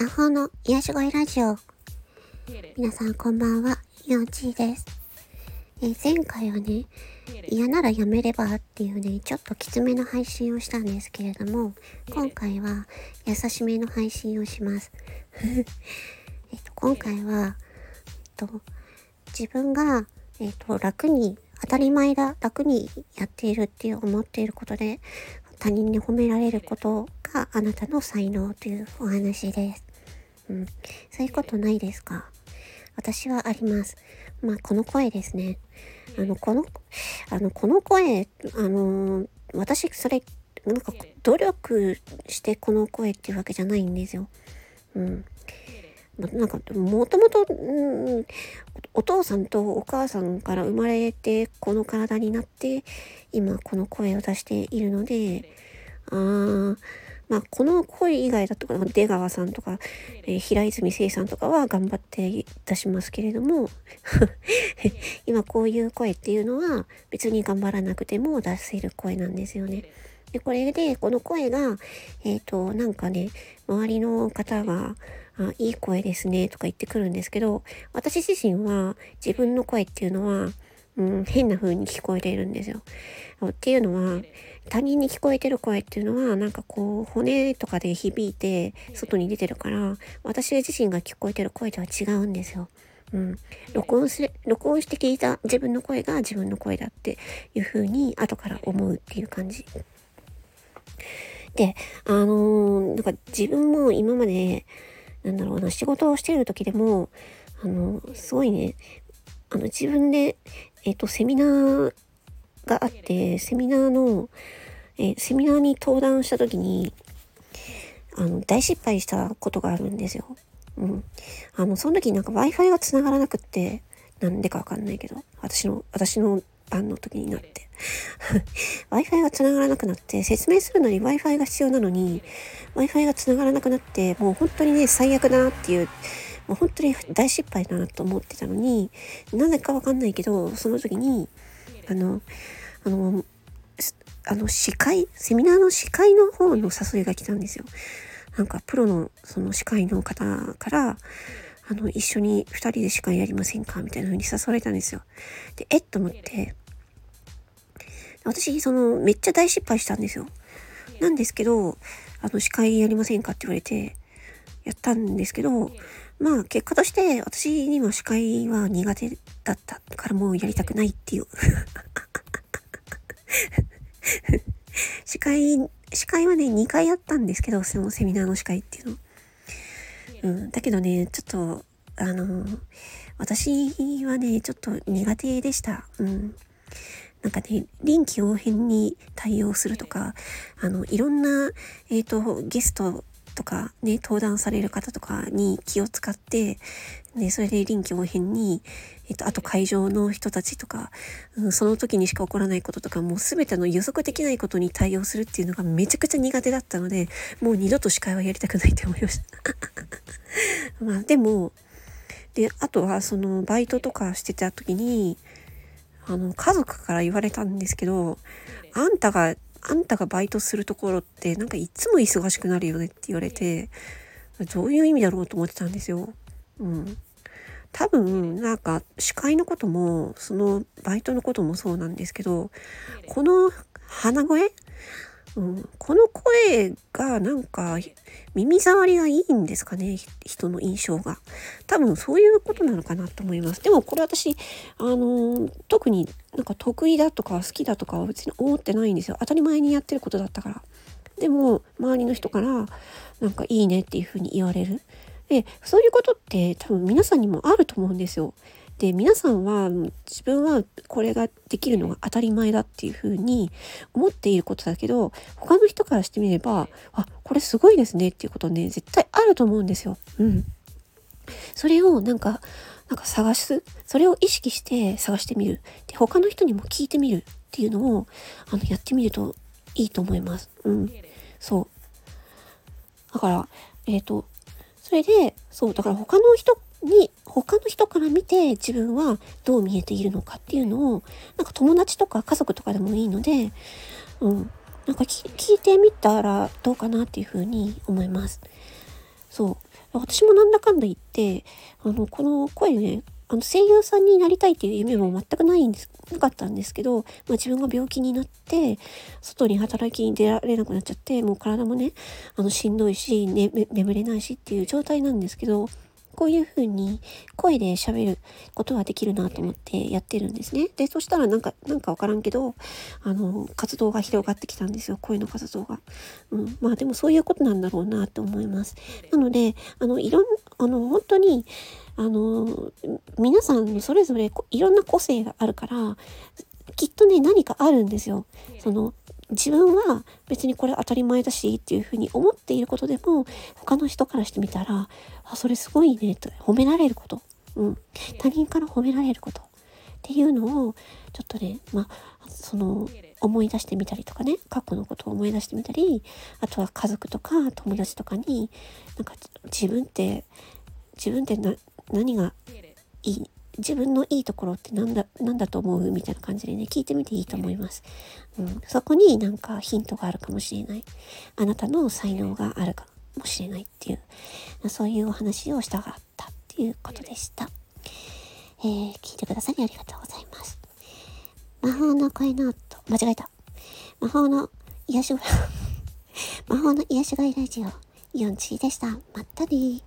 魔法の癒し声ラジオ。皆さんこんばんは、ようちーです。えー、前回はね、嫌ならやめればっていうね、ちょっときつめの配信をしたんですけれども、今回は優しめの配信をします。えっと、今回は、えっと、自分が、えっと、楽に、当たり前だ、楽にやっているって思っていることで、他人に褒められることがあなたの才能というお話です。うん。そういうことないですか？私はあります。まあ、この声ですね。あの、この、あの、この声、あの、私、それ、なんか、努力してこの声っていうわけじゃないんですよ。うん。なんか、もともと、うん、お父さんとお母さんから生まれて、この体になって、今この声を出しているので、あー、まあ、この声以外だとか、出川さんとか、えー、平泉聖さんとかは頑張って出しますけれども、今こういう声っていうのは別に頑張らなくても出せる声なんですよね。で、これで、この声が、えっ、ー、と、なんかね、周りの方が、あ、いい声ですね、とか言ってくるんですけど、私自身は自分の声っていうのは、うん、変な風に聞こえているんですよ。っていうのは、他人に聞こえてる声っていうのは、なんかこう、骨とかで響いて、外に出てるから、私自身が聞こえてる声とは違うんですよ。うん。録音す、録音して聞いた自分の声が自分の声だっていう風に、後から思うっていう感じ。で、あのー、なんか自分も今まで、なんだろうな、仕事をしている時でも、あの、すごいね、あの、自分で、えっ、と、セミナーがあって、セミナーの、えー、セミナーに登壇した時に、あの、大失敗したことがあるんですよ。うん。あの、その時になんか Wi-Fi が繋がらなくって、なんでかわかんないけど、私の、私の番の時になって。Wi-Fi が繋がらなくなって、説明するのに Wi-Fi が必要なのに、Wi-Fi が繋がらなくなって、もう本当にね、最悪だなっていう、もう本当に大失敗だなと思ってたのに、なぜかわかんないけど、その時に、あの、あの、あの、司会、セミナーの司会の方の誘いが来たんですよ。なんか、プロの、その司会の方から、あの、一緒に二人で司会やりませんかみたいな風に誘われたんですよ。で、えっ？と思って、私、その、めっちゃ大失敗したんですよ。なんですけど、あの、司会やりませんかって言われて、やったんですけど、まあ、結果として、私には司会は苦手だったからもうやりたくないっていう。司会、司会はね、2回やったんですけど、そのセミナーの司会っていうの。うん、だけどね、ちょっと、あの、私はね、ちょっと苦手でした。うん。なんかね、臨機応変に対応するとか、あの、いろんな、えっ、ー、と、ゲストとかね、登壇される方とかに気を使って、ね、それで臨機応変に、えっ、と、あと会場の人たちとか、うん、その時にしか起こらないこととか、もう全ての予測できないことに対応するっていうのがめちゃくちゃ苦手だったので、もう二度と司会はやりたくないって思いました。まあ、でも、で、あとはそのバイトとかしてた時に、あの、家族から言われたんですけど、あんたが、あんたがバイトするところってなんかいつも忙しくなるよねって言われて、どういう意味だろうと思ってたんですよ。うん。多分、なんか、司会のことも、そのバイトのこともそうなんですけど、この鼻声うん、この声がなんか耳障りがいいんですかね人の印象が。多分そういうことなのかなと思います。でもこれ私あの特になんか得意だとか好きだとかは別に思ってないんですよ。当たり前にやってることだったから。でも周りの人からなんかいいねっていう風に言われる。でそういうことって多分皆さんにもあると思うんですよ。で皆さんは自分はこれができるのが当たり前だっていうふうに思っていることだけど他の人からしてみればあこれすごいですねっていうことね絶対あると思うんですよ。うん、それをなんかなんか探す。それを意識して探してみる。で他の人にも聞いてみるっていうのをあのやってみるといいと思います。うん、そう。だからえっ、ー、とそれでそうだから他の人に他の人から見て自分はどう見えているのかっていうのをなんか友達とか家族とかでもいいので、うん、なんか聞いてみたらどうかなっていうふうに思います。そう。私もなんだかんだ言って、あの、この声ね、あの声優さんになりたいっていう夢も全くないんです、なかったんですけど、まあ自分が病気になって、外に働きに出られなくなっちゃって、もう体もね、あのしんどいし、ね、眠れないしっていう状態なんですけど、こういう風に声で喋ることはできるなと思ってやってるんですね。で、そしたらなんか、なんかわからんけど、あの、活動が広がってきたんですよ。声の活動が。うん。まあでもそういうことなんだろうなと思います。なので、あの、いろん、あの、本当に、あの、皆さんそれぞれいろんな個性があるから、きっとね、何かあるんですよ。その、自分は別にこれ当たり前だしっていうふうに思っていることでも他の人からしてみたらあそれすごいねと褒められること、うん、他人から褒められること。っていうのをちょっとねまあその思い出してみたりとかね。過去のことを思い出してみたりあとは家族とか友達とかになんか自分って自分って何がいい？自分のいいところって何だ、何だと思うみたいな感じでね、聞いてみていいと思います。うん。そこになんかヒントがあるかもしれない。あなたの才能があるかもしれないっていう、そういうお話をしたかったっていうことでした。えー、聞いてくださりありがとうございます。魔法の声の音、間違えた。魔法の癒し 魔法の癒し声ラジオ、4チーでした。まったね